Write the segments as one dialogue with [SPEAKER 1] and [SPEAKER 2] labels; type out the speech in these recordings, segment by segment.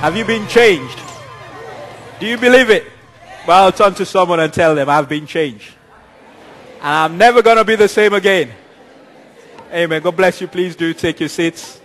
[SPEAKER 1] Have you been changed? Do you believe it? Well, turn to someone and tell them, I've been changed. And I'm never going to be the same again. Amen. God bless you. Please do take your seats.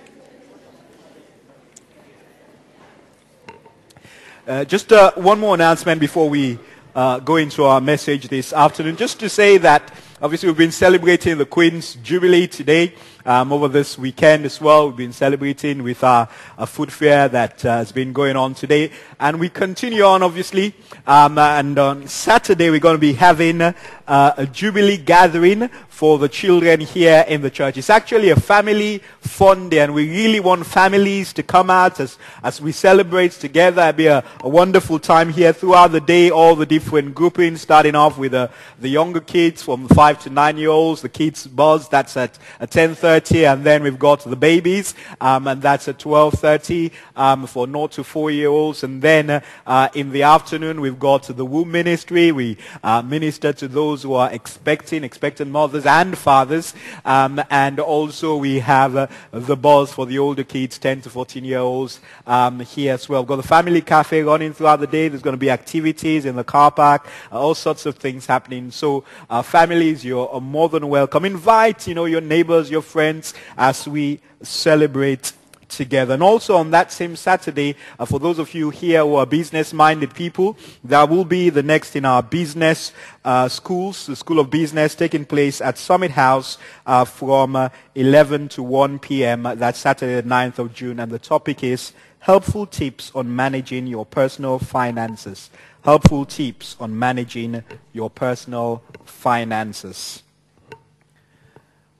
[SPEAKER 1] Uh, just uh, one more announcement before we uh, go into our message this afternoon. Just to say that obviously we've been celebrating the Queen's Jubilee today um, over this weekend as well. We've been celebrating with our, our food fair that uh, has been going on today. And we continue on, obviously. Um, and on Saturday, we're going to be having uh, a Jubilee gathering for the children here in the church. It's actually a family fun day, and we really want families to come out as, as we celebrate together. It'll be a, a wonderful time here throughout the day, all the different groupings, starting off with uh, the younger kids from 5 to 9 year olds, the kids buzz, that's at, at 10.30 and then we've got the babies, um, and that's at 12.30 um, for 0 to 4-year-olds. And then uh, in the afternoon, we've got the womb ministry. We uh, minister to those who are expecting, expectant mothers and fathers. Um, and also we have uh, the buzz for the older kids, 10 to 14-year-olds um, here as well. We've got the family cafe running throughout the day. There's going to be activities in the car park, uh, all sorts of things happening. So uh, families, you're more than welcome. Invite, you know, your neighbors, your friends, friends as we celebrate together. And also on that same Saturday, uh, for those of you here who are business-minded people, that will be the next in our business uh, schools, the School of Business, taking place at Summit House uh, from uh, 11 to 1 p.m. that Saturday, the 9th of June. And the topic is helpful tips on managing your personal finances. Helpful tips on managing your personal finances.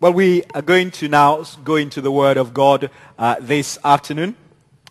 [SPEAKER 1] Well, we are going to now go into the Word of God uh, this afternoon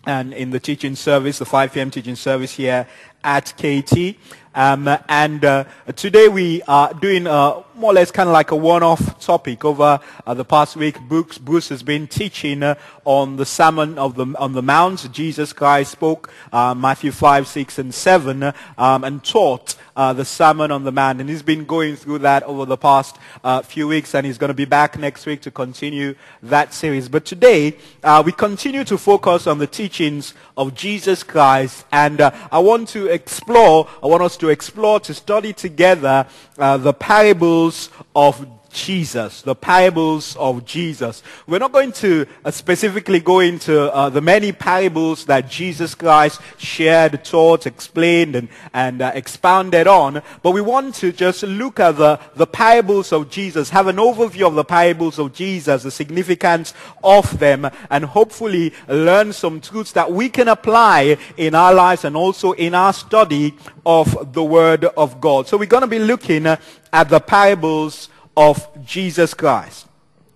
[SPEAKER 1] and in the teaching service, the 5 p.m. teaching service here at KT. Um, and uh, today we are doing uh, more or less kind of like a one-off topic. Over uh, the past week, Bruce, Bruce has been teaching uh, on the Sermon of the, on the Mount. Jesus Christ spoke uh, Matthew 5, 6, and 7 um, and taught uh, the Sermon on the Mount. And he's been going through that over the past uh, few weeks, and he's going to be back next week to continue that series. But today, uh, we continue to focus on the teachings of Jesus Christ, and uh, I want to explore, I want us to explore, to study together uh, the parables of Jesus, the parables of Jesus. We're not going to uh, specifically go into uh, the many parables that Jesus Christ shared, taught, explained, and, and uh, expounded on, but we want to just look at the, the parables of Jesus, have an overview of the parables of Jesus, the significance of them, and hopefully learn some truths that we can apply in our lives and also in our study of the Word of God. So we're going to be looking at the parables of Jesus Christ.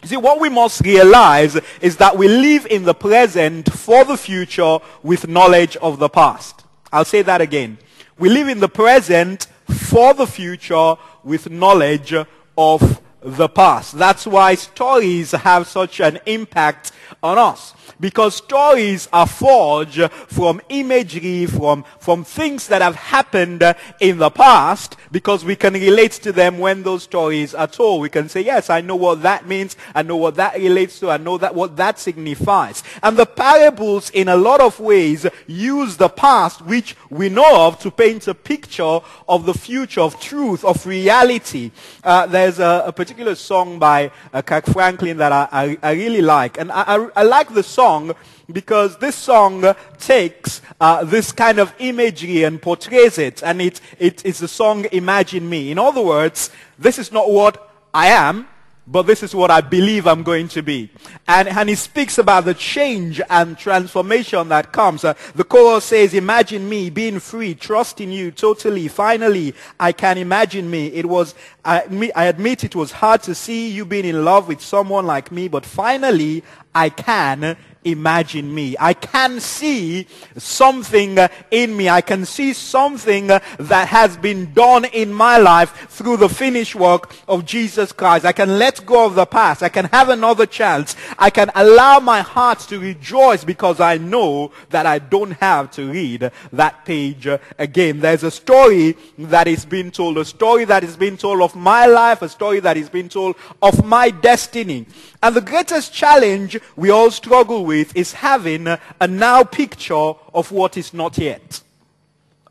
[SPEAKER 1] See, what we must realize is that we live in the present for the future with knowledge of the past. I'll say that again. We live in the present for the future with knowledge of the past. That's why stories have such an impact on us because stories are forged from imagery, from, from things that have happened in the past because we can relate to them when those stories are told. We can say, yes, I know what that means. I know what that relates to. I know that what that signifies. And the parables in a lot of ways use the past, which we know of, to paint a picture of the future, of truth, of reality. Uh, there's a, a, particular song by uh, Kirk Franklin that I, I, I really like. And I, I, I like the song because this song takes uh, this kind of imagery and portrays it. And it, it is the song Imagine Me. In other words, this is not what I am, but this is what I believe I'm going to be. And, and he speaks about the change and transformation that comes. Uh, the chorus says, imagine me being free, trusting you totally. Finally, I can imagine me. It was, I, I admit it was hard to see you being in love with someone like me, but finally, I can imagine me. I can see something uh, in me. I can see something uh, that has been done in my life through the finished work of Jesus Christ. I can let go of the past. I can have another chance. I can allow my heart to rejoice because I know that I don't have to read that page uh, again. There's a story that is being told, a story that is being told of my life, a story that is being told of my destiny. And the greatest challenge we all struggle with is having a now picture of what is not yet.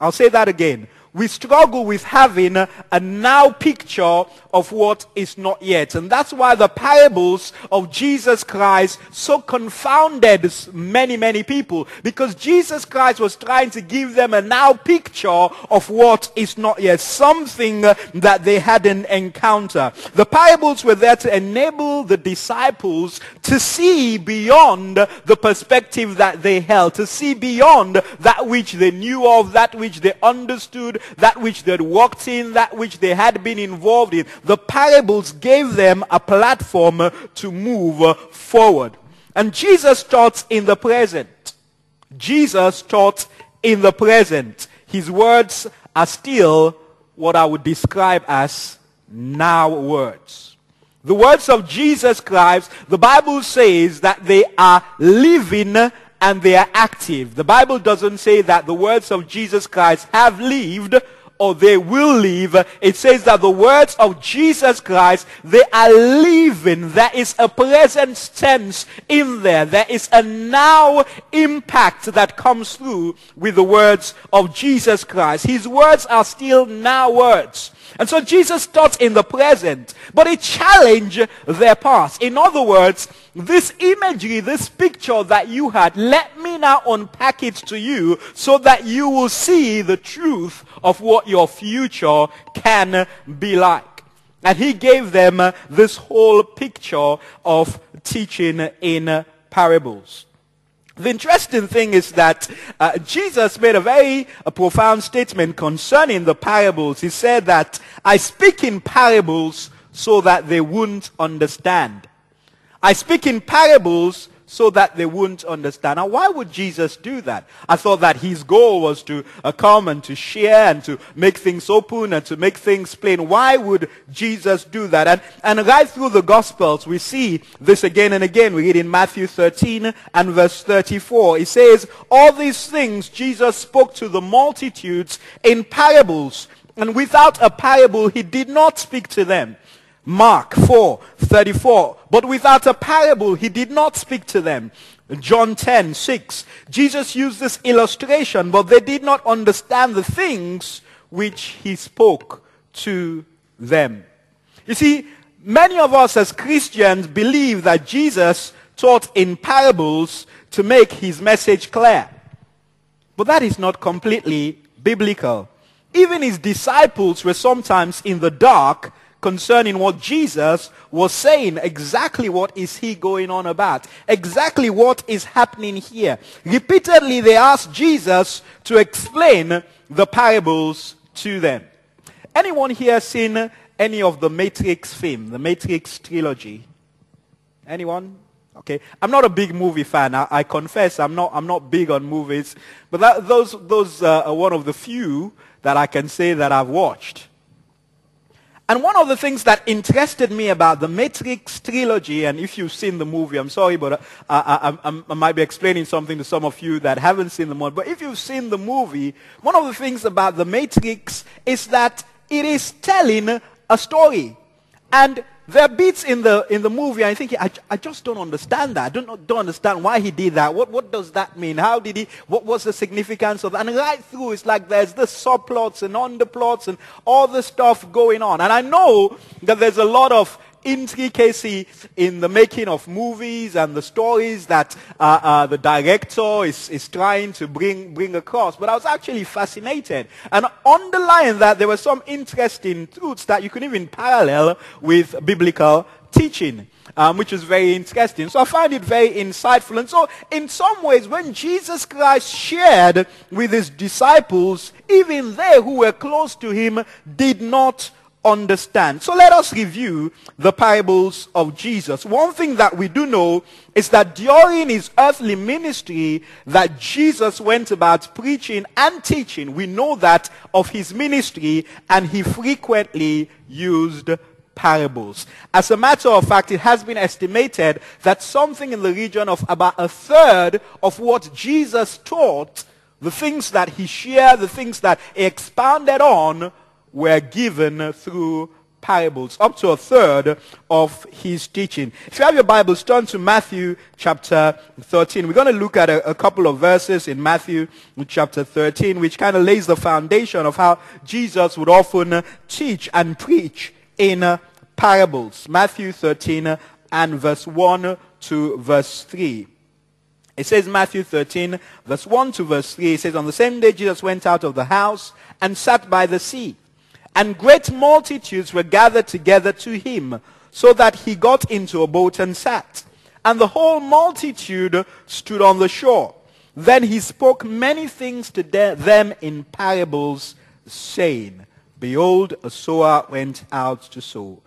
[SPEAKER 1] I'll say that again we struggle with having a now picture of what is not yet. And that's why the parables of Jesus Christ so confounded many, many people. Because Jesus Christ was trying to give them a now picture of what is not yet. Something that they hadn't encountered. The parables were there to enable the disciples to see beyond the perspective that they held. To see beyond that which they knew of, that which they understood, that which they'd walked in, that which they had been involved in. The parables gave them a platform to move forward. And Jesus taught in the present. Jesus taught in the present. His words are still what I would describe as now words. The words of Jesus Christ, the Bible says that they are living and they are active. The Bible doesn't say that the words of Jesus Christ have lived or they will live. It says that the words of Jesus Christ, they are living. There is a present tense in there. There is a now impact that comes through with the words of Jesus Christ. His words are still now words. And so Jesus taught in the present, but he challenged their past. In other words, this imagery, this picture that you had, let me now unpack it to you so that you will see the truth of what your future can be like. And he gave them this whole picture of teaching in parables. The interesting thing is that uh, Jesus made a very a profound statement concerning the parables. He said that I speak in parables so that they wouldn't understand. I speak in parables so that they wouldn't understand. Now, why would Jesus do that? I thought that his goal was to uh, come and to share and to make things open and to make things plain. Why would Jesus do that? And, and right through the Gospels, we see this again and again. We read in Matthew 13 and verse 34. It says, all these things Jesus spoke to the multitudes in parables. And without a parable, he did not speak to them. Mark 4, 34. But without a parable, he did not speak to them. John 10, 6. Jesus used this illustration, but they did not understand the things which he spoke to them. You see, many of us as Christians believe that Jesus taught in parables to make his message clear. But that is not completely biblical. Even his disciples were sometimes in the dark concerning what Jesus was saying. Exactly what is he going on about? Exactly what is happening here? Repeatedly they asked Jesus to explain the parables to them. Anyone here seen any of the Matrix film, the Matrix trilogy? Anyone? Okay, I'm not a big movie fan. I, I confess, I'm not. I'm not big on movies, but that, those those uh, are one of the few that I can say that I've watched. And one of the things that interested me about the Matrix trilogy, and if you've seen the movie, I'm sorry, but uh, I, I, I, might be explaining something to some of you that haven't seen the movie. But if you've seen the movie, one of the things about the Matrix is that it is telling a story. And there are bits in the, in the movie, I think, I, I just don't understand that. I don't, don't understand why he did that. What, what does that mean? How did he, what was the significance of that? And right through, it's like there's the subplots and underplots and all the stuff going on. And I know that there's a lot of intricacy in the making of movies and the stories that uh, uh, the director is, is trying to bring, bring across. But I was actually fascinated. And underlying that, there were some interesting truths that you could even parallel with biblical teaching. Um, which is very interesting. So I find it very insightful. And so in some ways, when Jesus Christ shared with his disciples, even they who were close to him did not understand. So let us review the parables of Jesus. One thing that we do know is that during his earthly ministry that Jesus went about preaching and teaching, we know that of his ministry and he frequently used parables. As a matter of fact, it has been estimated that something in the region of about a third of what Jesus taught, the things that he shared, the things that he expounded on, were given through parables, up to a third of his teaching. If you have your Bibles, turn to Matthew chapter 13. We're going to look at a, a couple of verses in Matthew chapter 13, which kind of lays the foundation of how Jesus would often teach and preach in parables. Matthew 13 and verse 1 to verse 3. It says Matthew 13, verse 1 to verse 3, it says, On the same day Jesus went out of the house and sat by the sea. And great multitudes were gathered together to him, so that he got into a boat and sat. And the whole multitude stood on the shore. Then he spoke many things to them in parables, saying, Behold, a sower went out to sow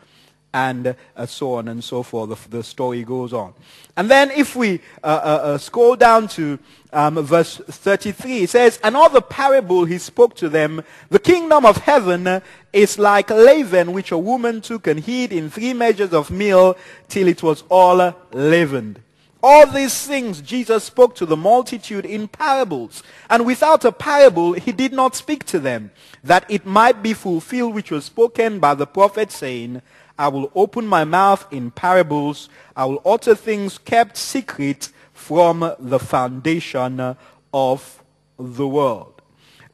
[SPEAKER 1] and uh, so on and so forth. The, the, story goes on. And then if we uh, uh, uh, scroll down to um, verse 33, it says, Another parable he spoke to them, the kingdom of heaven is like leaven which a woman took and hid in three measures of meal till it was all leavened. All these things Jesus spoke to the multitude in parables. And without a parable, he did not speak to them, that it might be fulfilled which was spoken by the prophet saying, I will open my mouth in parables. I will utter things kept secret from the foundation of the world.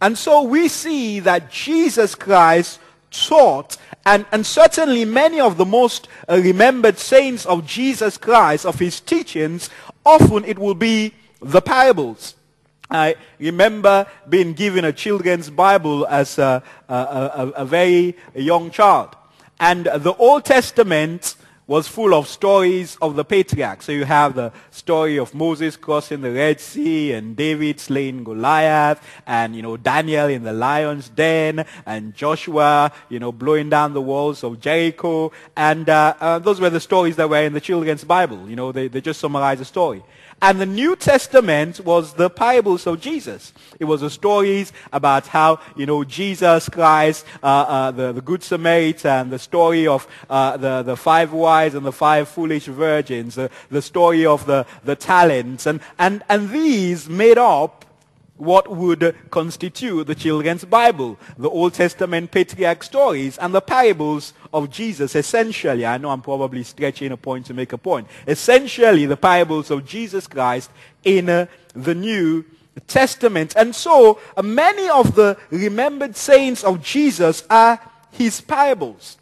[SPEAKER 1] And so we see that Jesus Christ taught, and, and certainly many of the most remembered sayings of Jesus Christ, of his teachings, often it will be the parables. I remember being given a children's Bible as a, a, a, a very young child. And the Old Testament was full of stories of the patriarchs. So you have the story of Moses crossing the Red Sea and David slaying Goliath and, you know, Daniel in the lion's den and Joshua, you know, blowing down the walls of Jericho. And uh, uh, those were the stories that were in the children's Bible. You know, they, they just summarize the story. And the New Testament was the parables of Jesus. It was the stories about how, you know, Jesus Christ, uh, uh, the, the Good Samaritan, the story of uh, the, the five wise and the five foolish virgins, the, the story of the, the talents. And, and, and these made up what would constitute the children's Bible, the Old Testament patriarch stories and the parables of Jesus. Essentially, I know I'm probably stretching a point to make a point. Essentially, the parables of Jesus Christ in uh, the New Testament. And so, uh, many of the remembered sayings of Jesus are his parables.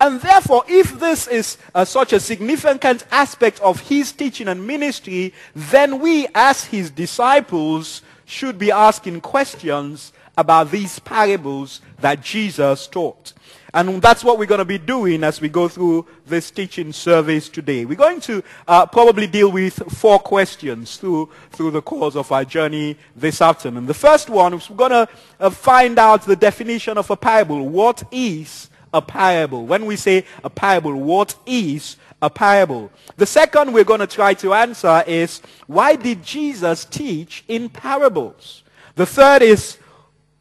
[SPEAKER 1] And therefore, if this is uh, such a significant aspect of his teaching and ministry, then we as his disciples should be asking questions about these parables that Jesus taught. And that's what we're going to be doing as we go through this teaching service today. We're going to uh, probably deal with four questions through, through the course of our journey this afternoon. The first one is we're going to uh, find out the definition of a parable. What is a parable? When we say a parable, what is a parable. The second we're going to try to answer is, why did Jesus teach in parables? The third is,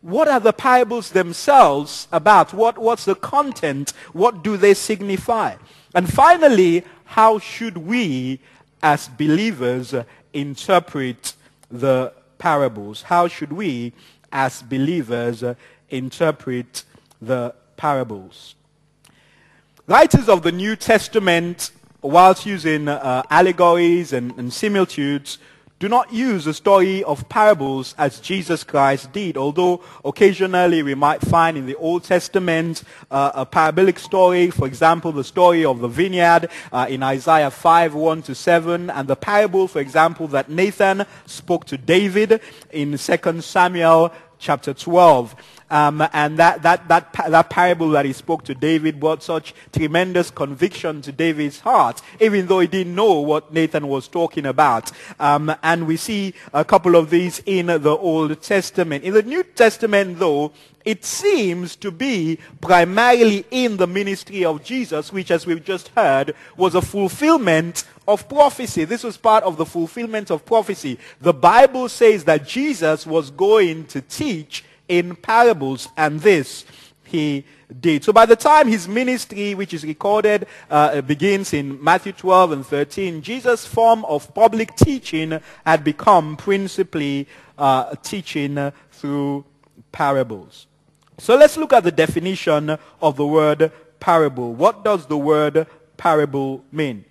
[SPEAKER 1] what are the parables themselves about? What, what's the content? What do they signify? And finally, how should we as believers interpret the parables? How should we as believers interpret the parables? Writers of the New Testament, whilst using uh, allegories and, and similitudes, do not use the story of parables as Jesus Christ did, although occasionally we might find in the Old Testament uh, a parabolic story, for example, the story of the vineyard uh, in Isaiah 5, 1 to 7, and the parable, for example, that Nathan spoke to David in 2 Samuel chapter 12. Um, and that, that, that, that parable that he spoke to David brought such tremendous conviction to David's heart, even though he didn't know what Nathan was talking about. Um, and we see a couple of these in the Old Testament. In the New Testament, though, it seems to be primarily in the ministry of Jesus, which, as we've just heard, was a fulfillment of prophecy. This was part of the fulfillment of prophecy. The Bible says that Jesus was going to teach in parables, and this he did. So by the time his ministry, which is recorded, uh, begins in Matthew 12 and 13, Jesus' form of public teaching had become principally uh, teaching through parables. So let's look at the definition of the word parable. What does the word parable mean?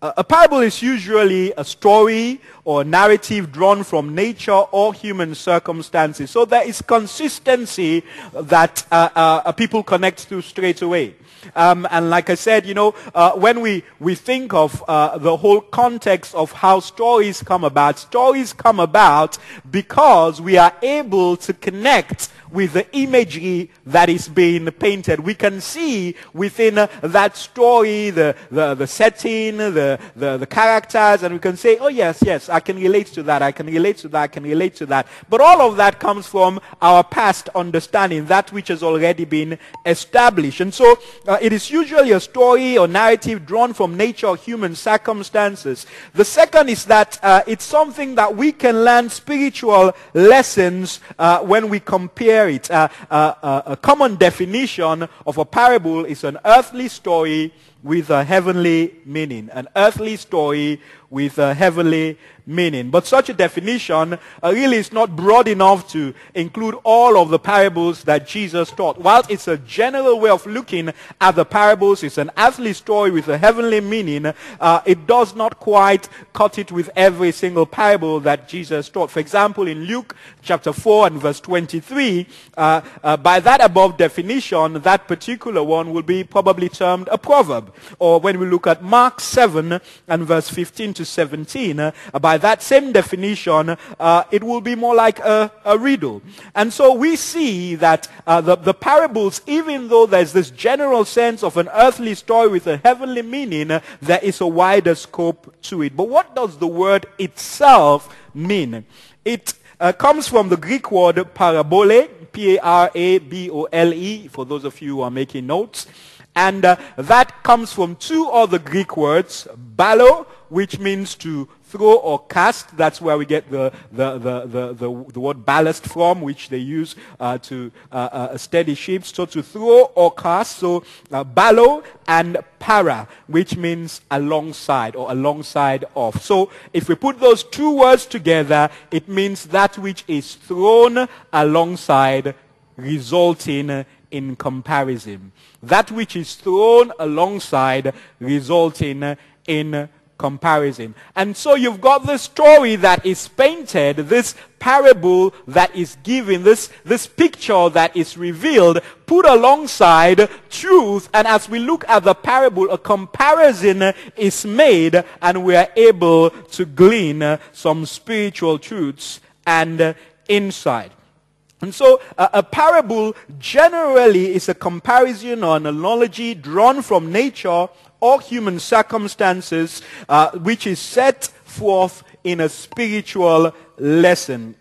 [SPEAKER 1] A parable is usually a story or a narrative drawn from nature or human circumstances. So there is consistency that uh, uh, people connect to straight away. Um, and like I said, you know, uh, when we, we think of uh, the whole context of how stories come about, stories come about because we are able to connect with the imagery that is being painted. We can see within uh, that story the, the, the setting, the, the, the characters, and we can say, oh yes, yes, I can relate to that, I can relate to that, I can relate to that. But all of that comes from our past understanding, that which has already been established. And so uh, it is usually a story or narrative drawn from nature or human circumstances. The second is that uh, it's something that we can learn spiritual lessons uh, when we compare it. Uh, uh, uh, a common definition of a parable is an earthly story with a heavenly meaning. An earthly story with a heavenly meaning. But such a definition uh, really is not broad enough to include all of the parables that Jesus taught. While it's a general way of looking at the parables, it's an earthly story with a heavenly meaning, uh, it does not quite cut it with every single parable that Jesus taught. For example, in Luke chapter 4 and verse 23, uh, uh by that above definition, that particular one will be probably termed a proverb. Or when we look at Mark 7 and verse 15 to 17, uh, that same definition, uh, it will be more like a, a, riddle. And so we see that uh, the, the parables, even though there's this general sense of an earthly story with a heavenly meaning, there is a wider scope to it. But what does the word itself mean? It uh, comes from the Greek word parabole, P-A-R-A-B-O-L-E, for those of you who are making notes. And uh, that comes from two other Greek words, balo, which means to throw or cast. That's where we get the, the, the, the, the, the word ballast from, which they use uh, to uh, uh, steady ships. So to throw or cast. So uh, balo and para, which means alongside or alongside of. So if we put those two words together, it means that which is thrown alongside resulting in comparison. That which is thrown alongside resulting in comparison. And so you've got this story that is painted, this parable that is given, this, this picture that is revealed, put alongside truth. And as we look at the parable, a comparison is made and we are able to glean some spiritual truths and insight. And so uh, a parable generally is a comparison or an analogy drawn from nature or human circumstances uh, which is set forth in a spiritual lesson.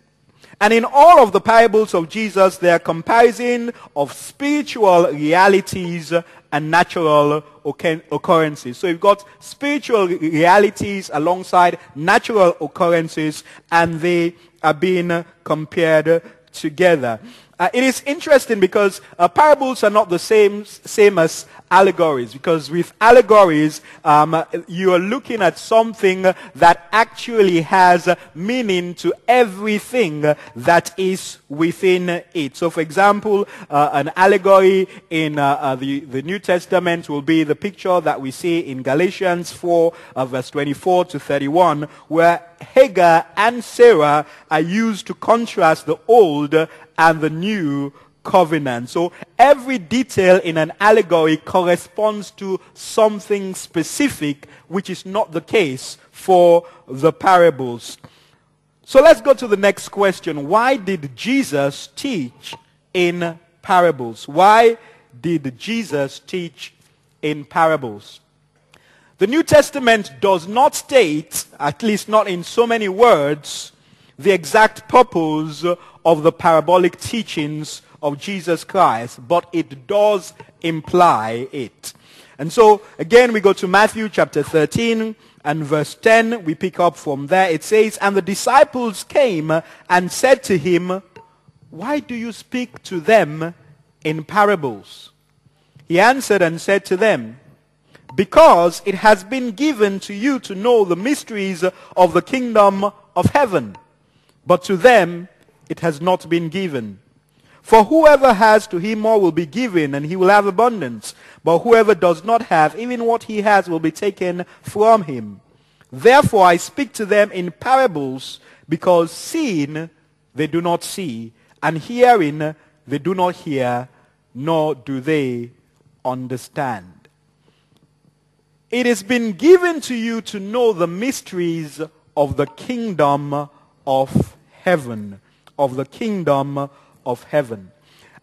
[SPEAKER 1] And in all of the parables of Jesus, there are comparison of spiritual realities and natural occurrences. So you've got spiritual realities alongside natural occurrences, and they are being compared together. Uh, it is interesting because uh, parables are not the same, same as allegories because with allegories um, you are looking at something that actually has meaning to everything that is within it. So for example, uh, an allegory in uh, uh, the, the New Testament will be the picture that we see in Galatians 4 uh, verse 24 to 31 where Hagar and Sarah are used to contrast the old and the new covenant. So every detail in an allegory corresponds to something specific, which is not the case for the parables. So let's go to the next question. Why did Jesus teach in parables? Why did Jesus teach in parables? The New Testament does not state, at least not in so many words, the exact purpose of the parabolic teachings of Jesus Christ, but it does imply it. And so, again, we go to Matthew chapter 13 and verse 10. We pick up from there. It says, And the disciples came and said to him, Why do you speak to them in parables? He answered and said to them, Because it has been given to you to know the mysteries of the kingdom of heaven, but to them it has not been given. For whoever has to him more will be given, and he will have abundance. But whoever does not have, even what he has will be taken from him. Therefore I speak to them in parables, because seeing they do not see, and hearing they do not hear, nor do they understand. It has been given to you to know the mysteries of the kingdom of heaven, of the kingdom of heaven.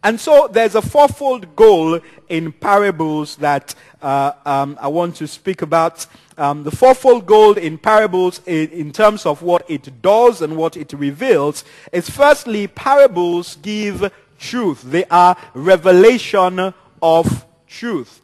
[SPEAKER 1] And so there's a fourfold goal in parables that uh, um, I want to speak about. Um, the fourfold goal in parables in, in, terms of what it does and what it reveals is firstly, parables give truth. They are revelation of truth.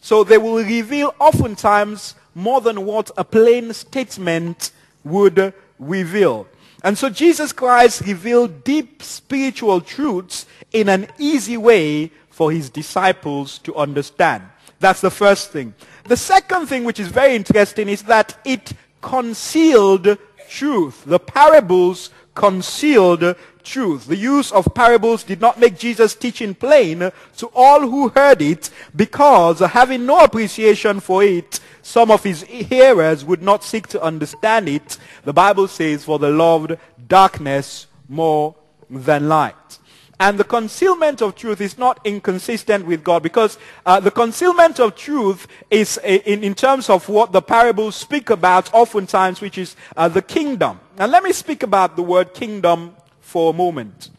[SPEAKER 1] So they will reveal oftentimes more than what a plain statement would reveal. And so Jesus Christ revealed deep spiritual truths in an easy way for his disciples to understand. That's the first thing. The second thing, which is very interesting, is that it concealed truth. The parables concealed truth. The use of parables did not make Jesus' teaching plain to all who heard it because having no appreciation for it, some of his hearers would not seek to understand it. The Bible says, for the loved darkness more than light. And the concealment of truth is not inconsistent with God because uh, the concealment of truth is uh, in, in terms of what the parables speak about oftentimes, which is uh, the kingdom. Now let me speak about the word kingdom for a moment.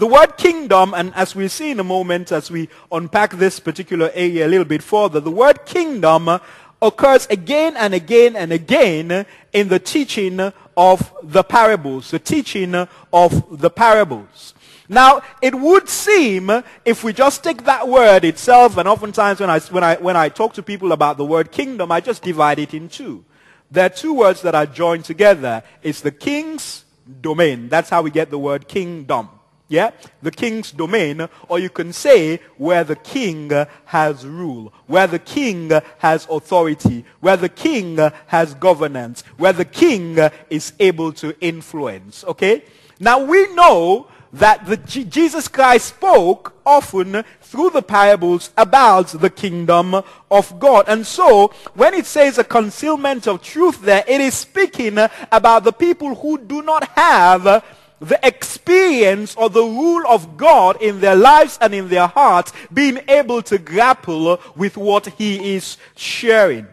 [SPEAKER 1] The word kingdom, and as we'll see in a moment as we unpack this particular area a little bit further, the word kingdom occurs again and again and again in the teaching of the parables, the teaching of the parables. Now, it would seem, if we just take that word itself, and oftentimes when I, when, I, when I talk to people about the word kingdom, I just divide it in two. There are two words that are joined together. It's the king's domain. That's how we get the word kingdom. Yeah? The king's domain, or you can say where the king has rule, where the king has authority, where the king has governance, where the king is able to influence. Okay? Now we know that the, Jesus Christ spoke often through the parables about the kingdom of God. And so, when it says a concealment of truth there, it is speaking about the people who do not have the experience or the rule of God in their lives and in their hearts being able to grapple with what he is sharing.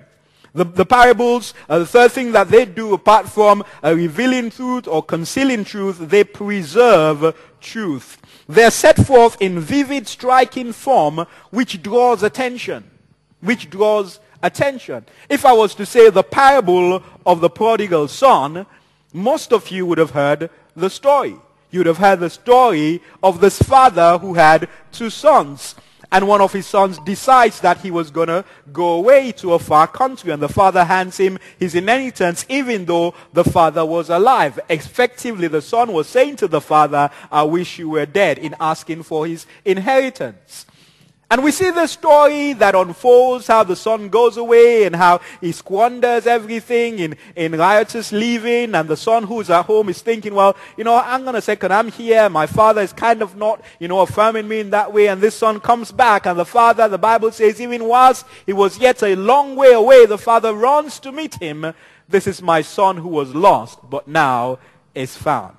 [SPEAKER 1] The, the parables, uh, the third thing that they do apart from uh, revealing truth or concealing truth, they preserve truth. They're set forth in vivid, striking form which draws attention. Which draws attention. If I was to say the parable of the prodigal son, most of you would have heard the story. You would have heard the story of this father who had two sons and one of his sons decides that he was going to go away to a far country and the father hands him his inheritance even though the father was alive. Effectively, the son was saying to the father, I wish you were dead in asking for his inheritance. And we see the story that unfolds how the son goes away and how he squanders everything in, in riotous living and the son who's at home is thinking, well, you know, hang on a second, I'm here, my father is kind of not, you know, affirming me in that way and this son comes back and the father, the Bible says, even whilst he was yet a long way away, the father runs to meet him. This is my son who was lost, but now is found.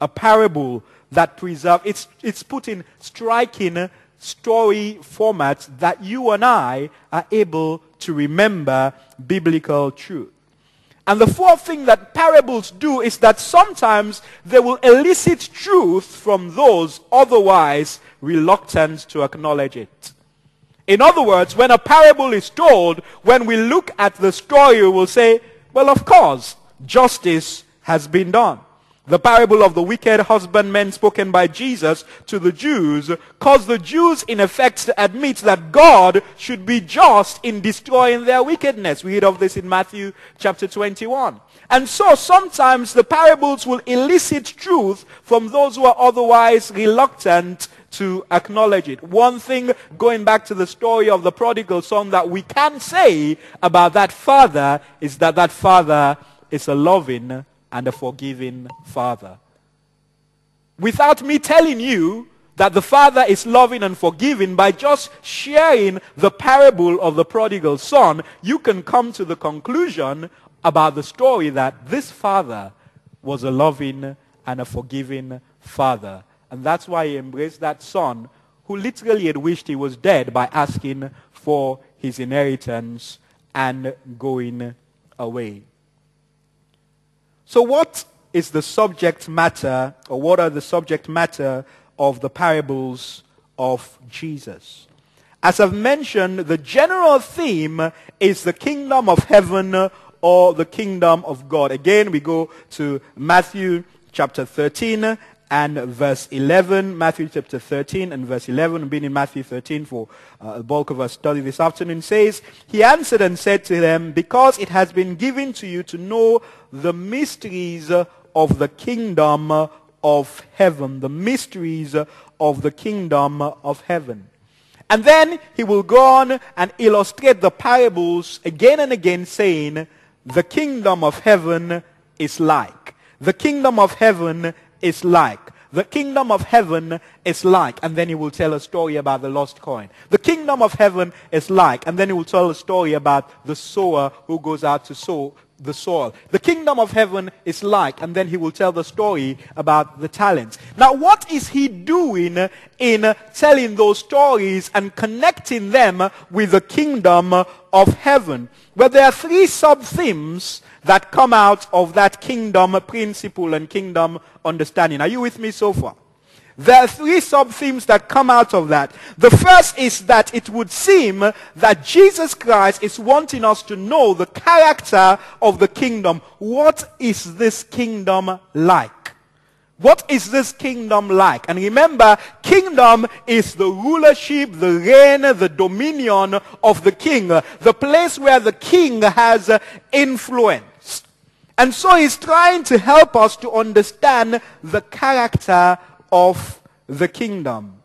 [SPEAKER 1] A parable that preserves, it's, it's put in striking story formats that you and I are able to remember biblical truth. And the fourth thing that parables do is that sometimes they will elicit truth from those otherwise reluctant to acknowledge it. In other words, when a parable is told, when we look at the story, we will say, well, of course, justice has been done. The parable of the wicked husbandman spoken by Jesus to the Jews caused the Jews in effect to admit that God should be just in destroying their wickedness. We read of this in Matthew chapter 21. And so sometimes the parables will elicit truth from those who are otherwise reluctant to acknowledge it. One thing, going back to the story of the prodigal son, that we can say about that father is that that father is a loving and a forgiving Father. Without me telling you, that the father is loving and forgiving by just sharing the parable of the prodigal son, you can come to the conclusion about the story that this father was a loving and a forgiving father. And that's why he embraced that son who literally had wished he was dead by asking for his inheritance and going away. So what is the subject matter, or what are the subject matter of the parables of Jesus? As I've mentioned, the general theme is the kingdom of heaven or the kingdom of God. Again, we go to Matthew chapter 13 and verse 11. Matthew chapter 13 and verse 11, being in Matthew 13 for uh, the bulk of our study this afternoon, says, He answered and said to them, Because it has been given to you to know the mysteries of the kingdom of heaven. The mysteries of the kingdom of heaven. And then he will go on and illustrate the parables again and again saying, the kingdom of heaven is like. The kingdom of heaven is like. The kingdom of heaven is like. And then he will tell a story about the lost coin. The kingdom of heaven is like. And then he will tell a story about the sower who goes out to sow the soil. The kingdom of heaven is like, and then he will tell the story about the talents. Now, what is he doing in telling those stories and connecting them with the kingdom of heaven? Well, there are three sub-themes that come out of that kingdom principle and kingdom understanding. Are you with me so far? There are three sub-themes that come out of that. The first is that it would seem that Jesus Christ is wanting us to know the character of the kingdom. What is this kingdom like? What is this kingdom like? And remember, kingdom is the rulership, the reign, the dominion of the king. The place where the king has uh, influence. And so he's trying to help us to understand the character of the kingdom.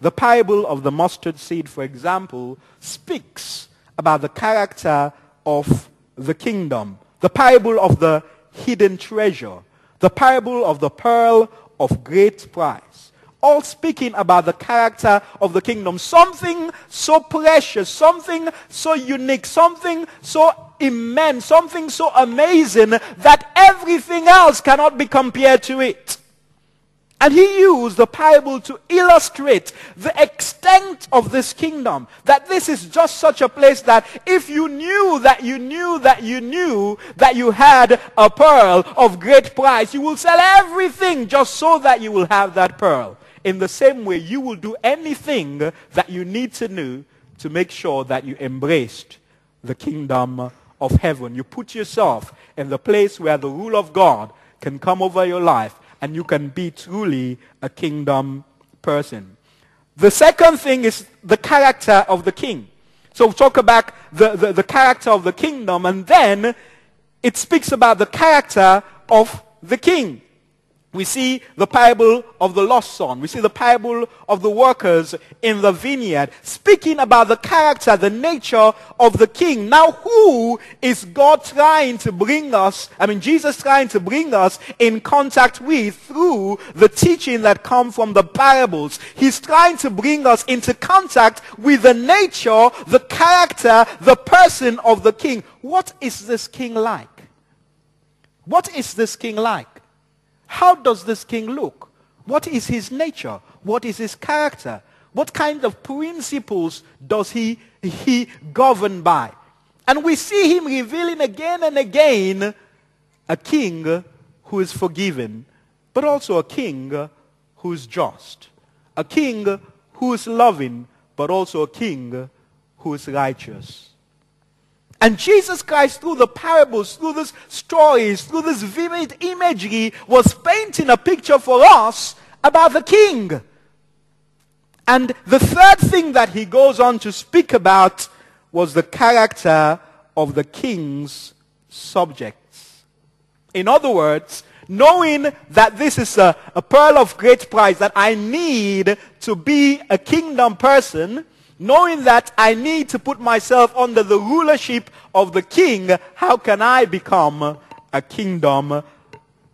[SPEAKER 1] The parable of the mustard seed, for example, speaks about the character of the kingdom. The parable of the hidden treasure. The parable of the pearl of great price. All speaking about the character of the kingdom. Something so precious, something so unique, something so immense, something so amazing that everything else cannot be compared to it. And he used the parable to illustrate the extent of this kingdom. That this is just such a place that if you knew that you knew that you knew that you had a pearl of great price, you will sell everything just so that you will have that pearl. In the same way, you will do anything that you need to know to make sure that you embraced the kingdom of heaven. You put yourself in the place where the rule of God can come over your life and you can be truly a kingdom person. The second thing is the character of the king. So talk about the, the, the character of the kingdom and then it speaks about the character of the king. We see the parable of the lost son. We see the parable of the workers in the vineyard, speaking about the character, the nature of the king. Now, who is God trying to bring us, I mean, Jesus trying to bring us in contact with through the teaching that come from the parables? He's trying to bring us into contact with the nature, the character, the person of the king. What is this king like? What is this king like? How does this king look? What is his nature? What is his character? What kind of principles does he, he govern by? And we see him revealing again and again a king who is forgiven, but also a king who is just. A king who is loving, but also a king who is righteous. And Jesus Christ, through the parables, through these stories, through this vivid imagery, was painting a picture for us about the king. And the third thing that he goes on to speak about was the character of the king's subjects. In other words, knowing that this is a, a pearl of great price, that I need to be a kingdom person, knowing that I need to put myself under the rulership of the king, how can I become a kingdom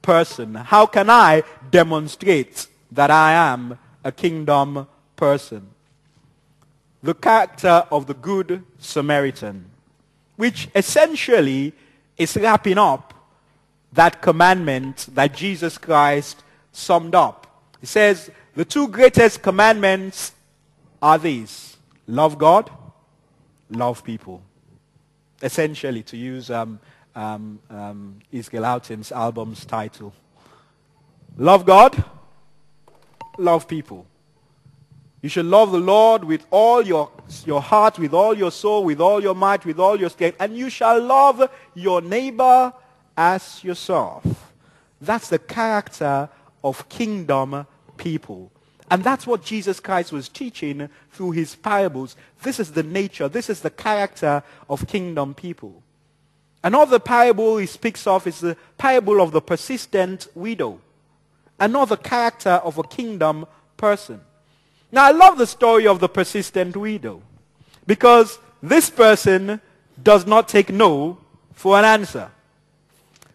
[SPEAKER 1] person? How can I demonstrate that I am a kingdom person. The character of the Good Samaritan, which essentially is wrapping up that commandment that Jesus Christ summed up. He says, the two greatest commandments are these. Love God, love people. Essentially, to use um, um, um, album's title. Love God, love people. You should love the Lord with all your, your heart, with all your soul, with all your might, with all your strength, and you shall love your neighbor as yourself. That's the character of kingdom people. And that's what Jesus Christ was teaching through his parables. This is the nature, this is the character of kingdom people. Another parable he speaks of is the parable of the persistent widow. Another character of a kingdom person. Now I love the story of the persistent widow because this person does not take no for an answer.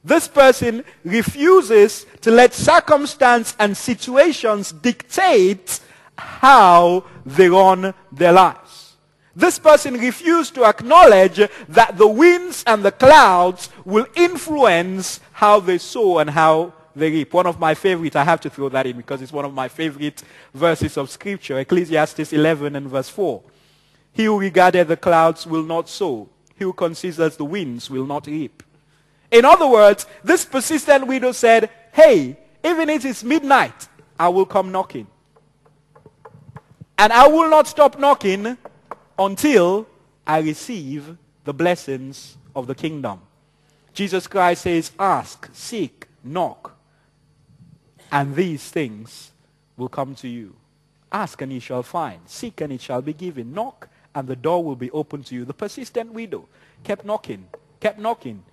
[SPEAKER 1] This person refuses to let circumstance and situations dictate how they run their lives. This person refused to acknowledge that the winds and the clouds will influence how they sow and how they reap. One of my favorite, I have to throw that in because it's one of my favorite verses of scripture. Ecclesiastes 11 and verse 4. He who regarded the clouds will not sow. He who considers the winds will not reap. In other words, this persistent widow said, hey, even if it's midnight, I will come knocking. And I will not stop knocking until I receive the blessings of the kingdom. Jesus Christ says, ask, seek, knock, and these things will come to you. Ask and ye shall find. Seek and it shall be given. Knock and the door will be opened to you. The persistent widow kept knocking, kept knocking,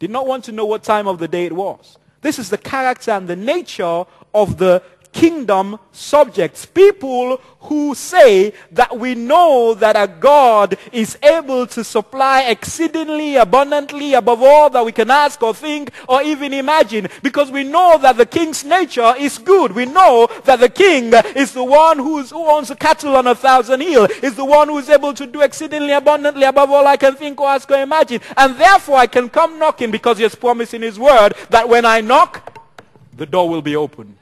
[SPEAKER 1] did not want to know what time of the day it was. This is the character and the nature of the kingdom subjects. People who say that we know that a God is able to supply exceedingly abundantly above all that we can ask or think or even imagine because we know that the king's nature is good. We know that the king is the one who owns the cattle on a thousand hill, is the one who is able to do exceedingly abundantly above all I can think or ask or imagine. And therefore I can come knocking because he has promised in his word that when I knock, the door will be opened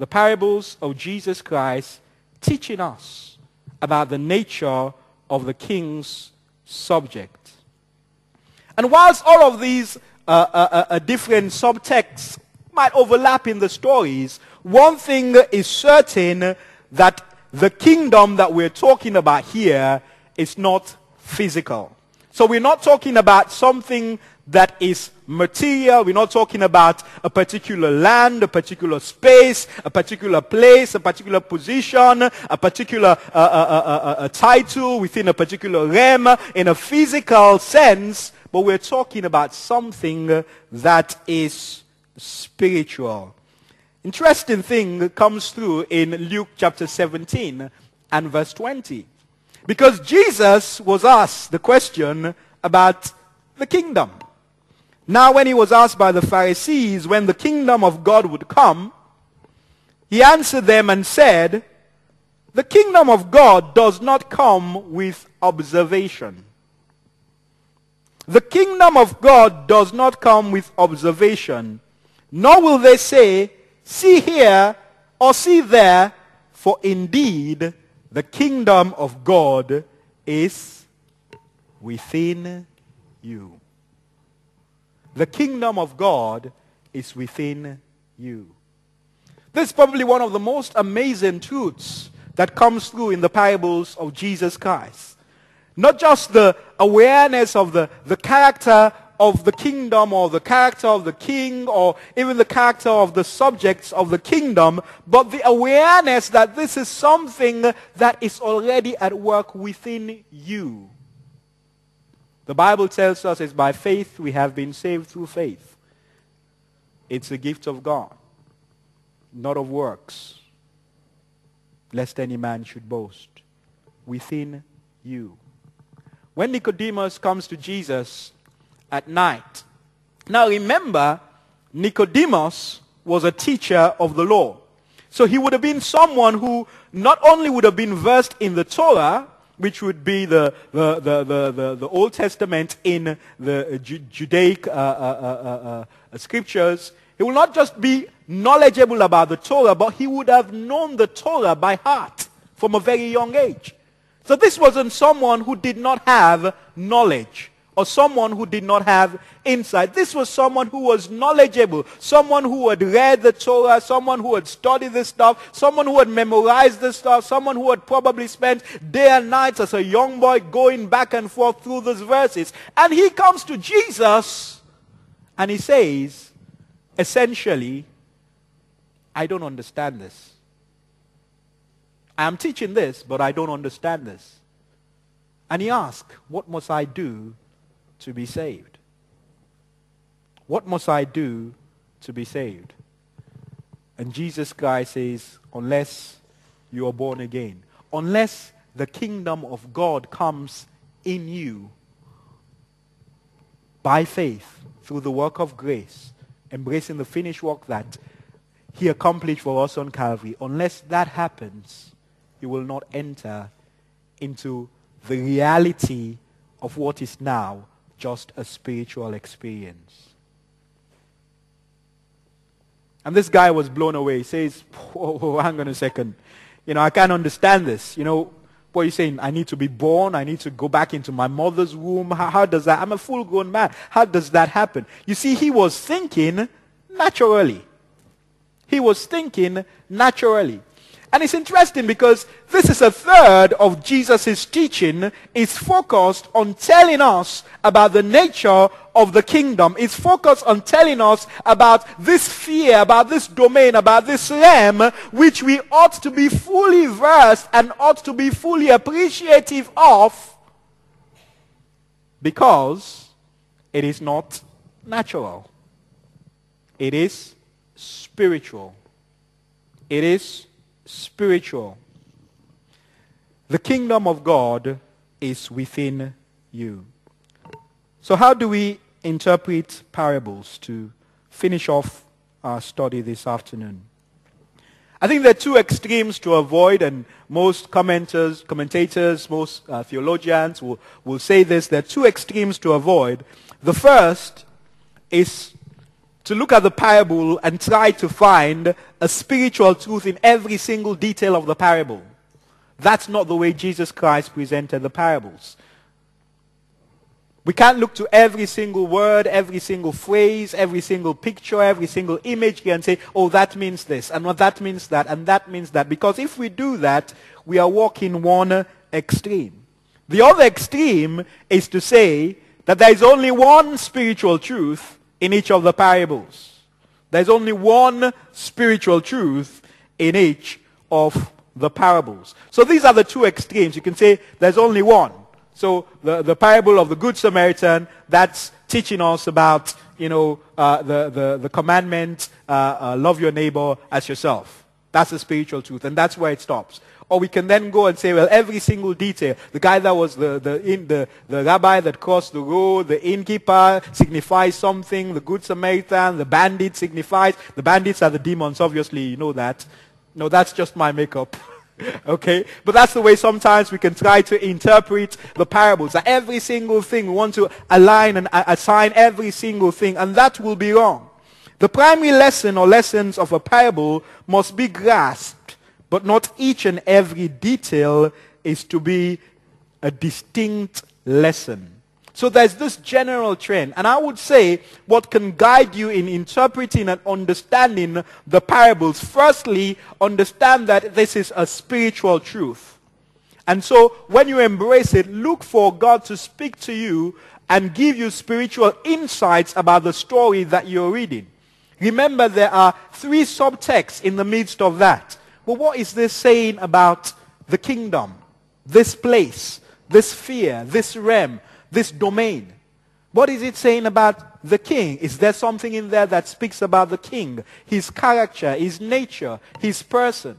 [SPEAKER 1] the parables of Jesus Christ teaching us about the nature of the king's subject. And whilst all of these uh, uh, uh, uh, different subtexts might overlap in the stories, one thing is certain that the kingdom that we're talking about here is not physical. So we're not talking about something that is material. We're not talking about a particular land, a particular space, a particular place, a particular position, a particular uh, uh, uh, title within a particular realm in a physical sense, but we're talking about something that is spiritual. Interesting thing comes through in Luke chapter 17 and verse 20. Because Jesus was asked the question about the kingdom. Now when he was asked by the Pharisees when the kingdom of God would come, he answered them and said, the kingdom of God does not come with observation. The kingdom of God does not come with observation, nor will they say, see here or see there, for indeed the kingdom of God is within you. The kingdom of God is within you. This is probably one of the most amazing truths that comes through in the parables of Jesus Christ. Not just the awareness of the, the character of the kingdom or the character of the king or even the character of the subjects of the kingdom, but the awareness that this is something that is already at work within you. The Bible tells us it's by faith we have been saved through faith. It's a gift of God, not of works, lest any man should boast. Within you. When Nicodemus comes to Jesus at night, now remember, Nicodemus was a teacher of the law. So he would have been someone who not only would have been versed in the Torah, which would be the, the, the, the, the, Old Testament in the Judaic uh, uh, uh, uh, scriptures, he will not just be knowledgeable about the Torah, but he would have known the Torah by heart from a very young age. So this wasn't someone who did not have knowledge or someone who did not have insight. This was someone who was knowledgeable, someone who had read the Torah, someone who had studied this stuff, someone who had memorized this stuff, someone who had probably spent day and night as a young boy going back and forth through these verses. And he comes to Jesus and he says, essentially, I don't understand this. I am teaching this, but I don't understand this. And he asks, what must I do to be saved? What must I do to be saved? And Jesus Christ says, unless you are born again, unless the kingdom of God comes in you by faith through the work of grace, embracing the finished work that he accomplished for us on Calvary, unless that happens, you will not enter into the reality of what is now just a spiritual experience. And this guy was blown away. He says, Whoa, hang on a second. You know, I can't understand this. You know, what are you saying? I need to be born. I need to go back into my mother's womb. How, how does that? I'm a full grown man. How does that happen? You see, he was thinking naturally. He was thinking naturally. And it's interesting because this is a third of Jesus' teaching is focused on telling us about the nature of the kingdom. It's focused on telling us about this fear, about this domain, about this realm, which we ought to be fully versed and ought to be fully appreciative of because it is not natural. It is spiritual. It is spiritual. The kingdom of God is within you. So how do we interpret parables to finish off our study this afternoon? I think there are two extremes to avoid, and most commenters, commentators, most uh, theologians will, will say this. There are two extremes to avoid. The first is to look at the parable and try to find a spiritual truth in every single detail of the parable. That's not the way Jesus Christ presented the parables. We can't look to every single word, every single phrase, every single picture, every single image here and say, oh, that means this, and what that means that, and that means that. Because if we do that, we are walking one extreme. The other extreme is to say that there is only one spiritual truth in each of the parables. There's only one spiritual truth in each of the parables. So these are the two extremes. You can say there's only one. So the, the parable of the Good Samaritan, that's teaching us about, you know, uh, the, the, the commandment, uh, uh, love your neighbor as yourself. That's the spiritual truth, and that's where it stops. Or we can then go and say, well, every single detail. The guy that was the, the, in, the, the rabbi that crossed the road, the innkeeper signifies something, the good Samaritan, the bandit signifies, the bandits are the demons, obviously, you know that. No, that's just my makeup. okay? But that's the way sometimes we can try to interpret the parables. That every single thing, we want to align and assign every single thing, and that will be wrong. The primary lesson or lessons of a parable must be grasped but not each and every detail is to be a distinct lesson. So there's this general trend. And I would say what can guide you in interpreting and understanding the parables, firstly, understand that this is a spiritual truth. And so when you embrace it, look for God to speak to you and give you spiritual insights about the story that you're reading. Remember, there are three subtexts in the midst of that. Well, what is this saying about the kingdom, this place, this sphere, this realm, this domain? What is it saying about the king? Is there something in there that speaks about the king, his character, his nature, his person?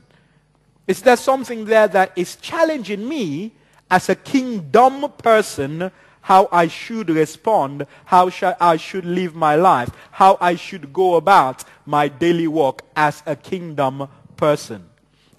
[SPEAKER 1] Is there something there that is challenging me as a kingdom person how I should respond, how I should live my life, how I should go about my daily work as a kingdom person.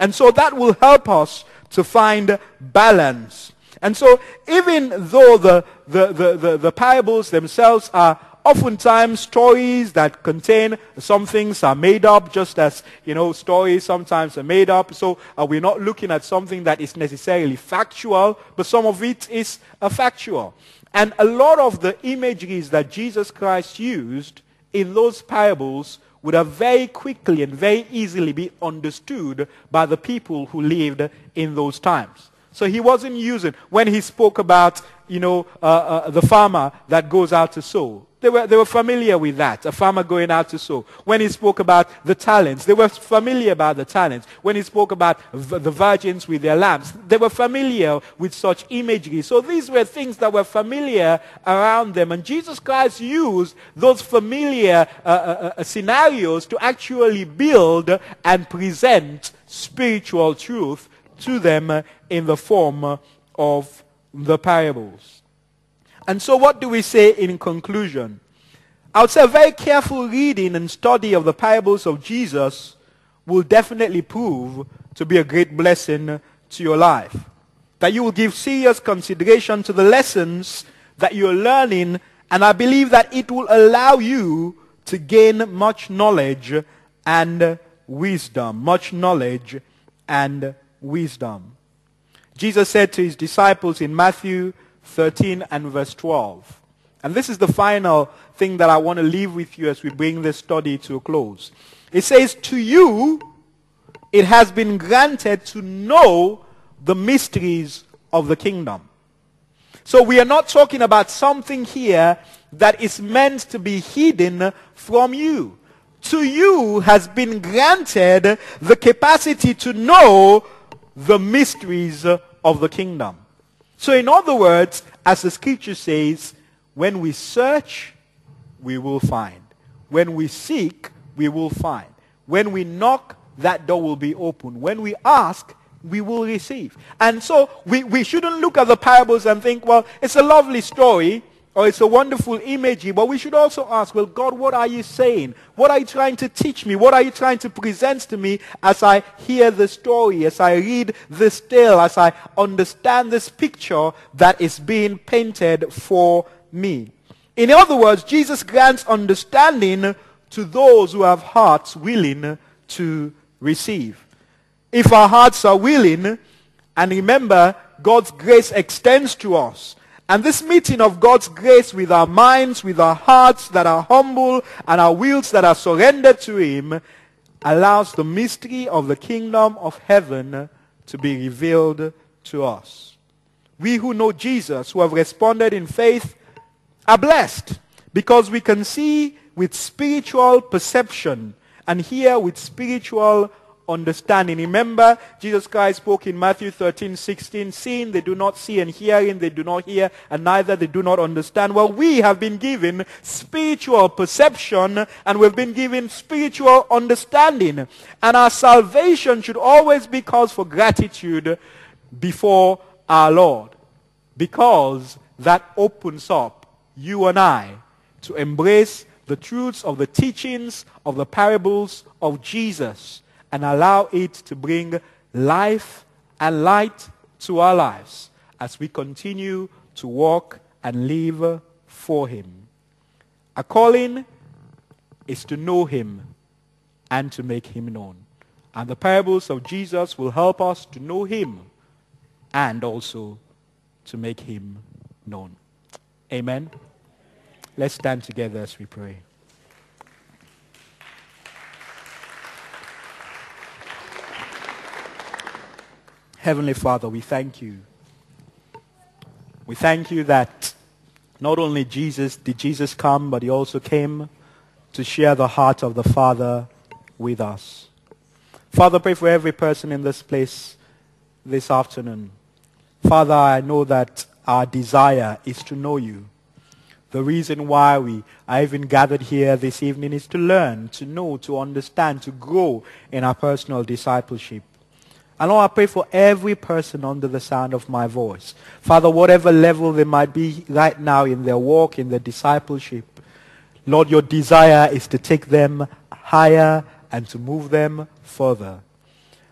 [SPEAKER 1] And so that will help us to find balance. And so even though the, the, the, the, the parables themselves are oftentimes stories that contain some things are made up just as you know stories sometimes are made up so uh, we're not looking at something that is necessarily factual but some of it is uh, factual and a lot of the imageries that jesus christ used in those parables would have very quickly and very easily be understood by the people who lived in those times. So he wasn't using when he spoke about you know uh, uh, the farmer that goes out to sow they were, they were familiar with that, a farmer going out to sow. When he spoke about the talents, they were familiar about the talents. When he spoke about v- the virgins with their lamps, they were familiar with such imagery. So these were things that were familiar around them. And Jesus Christ used those familiar uh, uh, uh, scenarios to actually build and present spiritual truth to them in the form of the parables. And so what do we say in conclusion? I would say a very careful reading and study of the parables of Jesus will definitely prove to be a great blessing to your life. That you will give serious consideration to the lessons that you're learning, and I believe that it will allow you to gain much knowledge and wisdom. Much knowledge and wisdom. Jesus said to his disciples in Matthew 13 and verse 12. And this is the final thing that I want to leave with you as we bring this study to a close. It says, To you it has been granted to know the mysteries of the kingdom. So we are not talking about something here that is meant to be hidden from you. To you has been granted the capacity to know the mysteries of the kingdom. So in other words, as the scripture says, when we search, we will find. When we seek, we will find. When we knock, that door will be open. When we ask, we will receive. And so we, we shouldn't look at the parables and think, well, it's a lovely story or it's a wonderful imagery, but we should also ask, well, God, what are you saying? What are you trying to teach me? What are you trying to present to me as I hear the story, as I read this tale, as I understand this picture that is being painted for me? In other words, Jesus grants understanding to those who have hearts willing to receive. If our hearts are willing, and remember, God's grace extends to us. And this meeting of God's grace with our minds, with our hearts that are humble and our wills that are surrendered to Him allows the mystery of the kingdom of heaven to be revealed to us. We who know Jesus, who have responded in faith, are blessed because we can see with spiritual perception and hear with spiritual understanding. Remember, Jesus Christ spoke in Matthew 13, 16, seeing they do not see and hearing they do not hear and neither they do not understand. Well, we have been given spiritual perception and we've been given spiritual understanding. And our salvation should always be cause for gratitude before our Lord because that opens up you and I to embrace the truths of the teachings of the parables of Jesus and allow it to bring life and light to our lives as we continue to walk and live for Him. A calling is to know Him and to make Him known. And the parables of Jesus will help us to know Him and also to make Him known. Amen. Let's stand together as we pray. Heavenly Father, we thank you. We thank you that not only Jesus did Jesus come, but he also came to share the heart of the Father with us. Father, pray for every person in this place this afternoon. Father, I know that our desire is to know you. The reason why we are even gathered here this evening is to learn, to know, to understand, to grow in our personal discipleship. And Lord, I pray for every person under the sound of my voice. Father, whatever level they might be right now in their walk, in their discipleship, Lord, your desire is to take them higher and to move them further.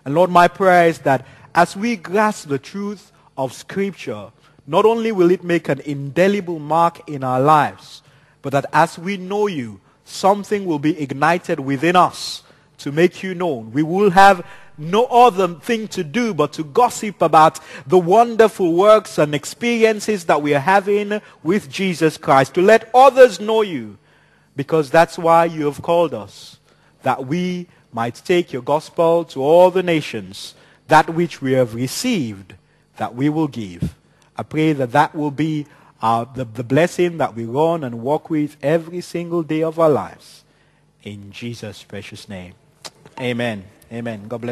[SPEAKER 1] And Lord, my prayer is that as we grasp the truth of Scripture, not only will it make an indelible mark in our lives, but that as we know you, something will be ignited within us to make you known. We will have no other thing to do but to gossip about the wonderful works and experiences that we are having with Jesus Christ, to let others know you, because that's why you have called us, that we might take your gospel to all the nations, that which we have received, that we will give. I pray that that will be uh, the, the blessing that we run and walk with every single day of our lives. In Jesus' precious name. Amen. Amen. God bless.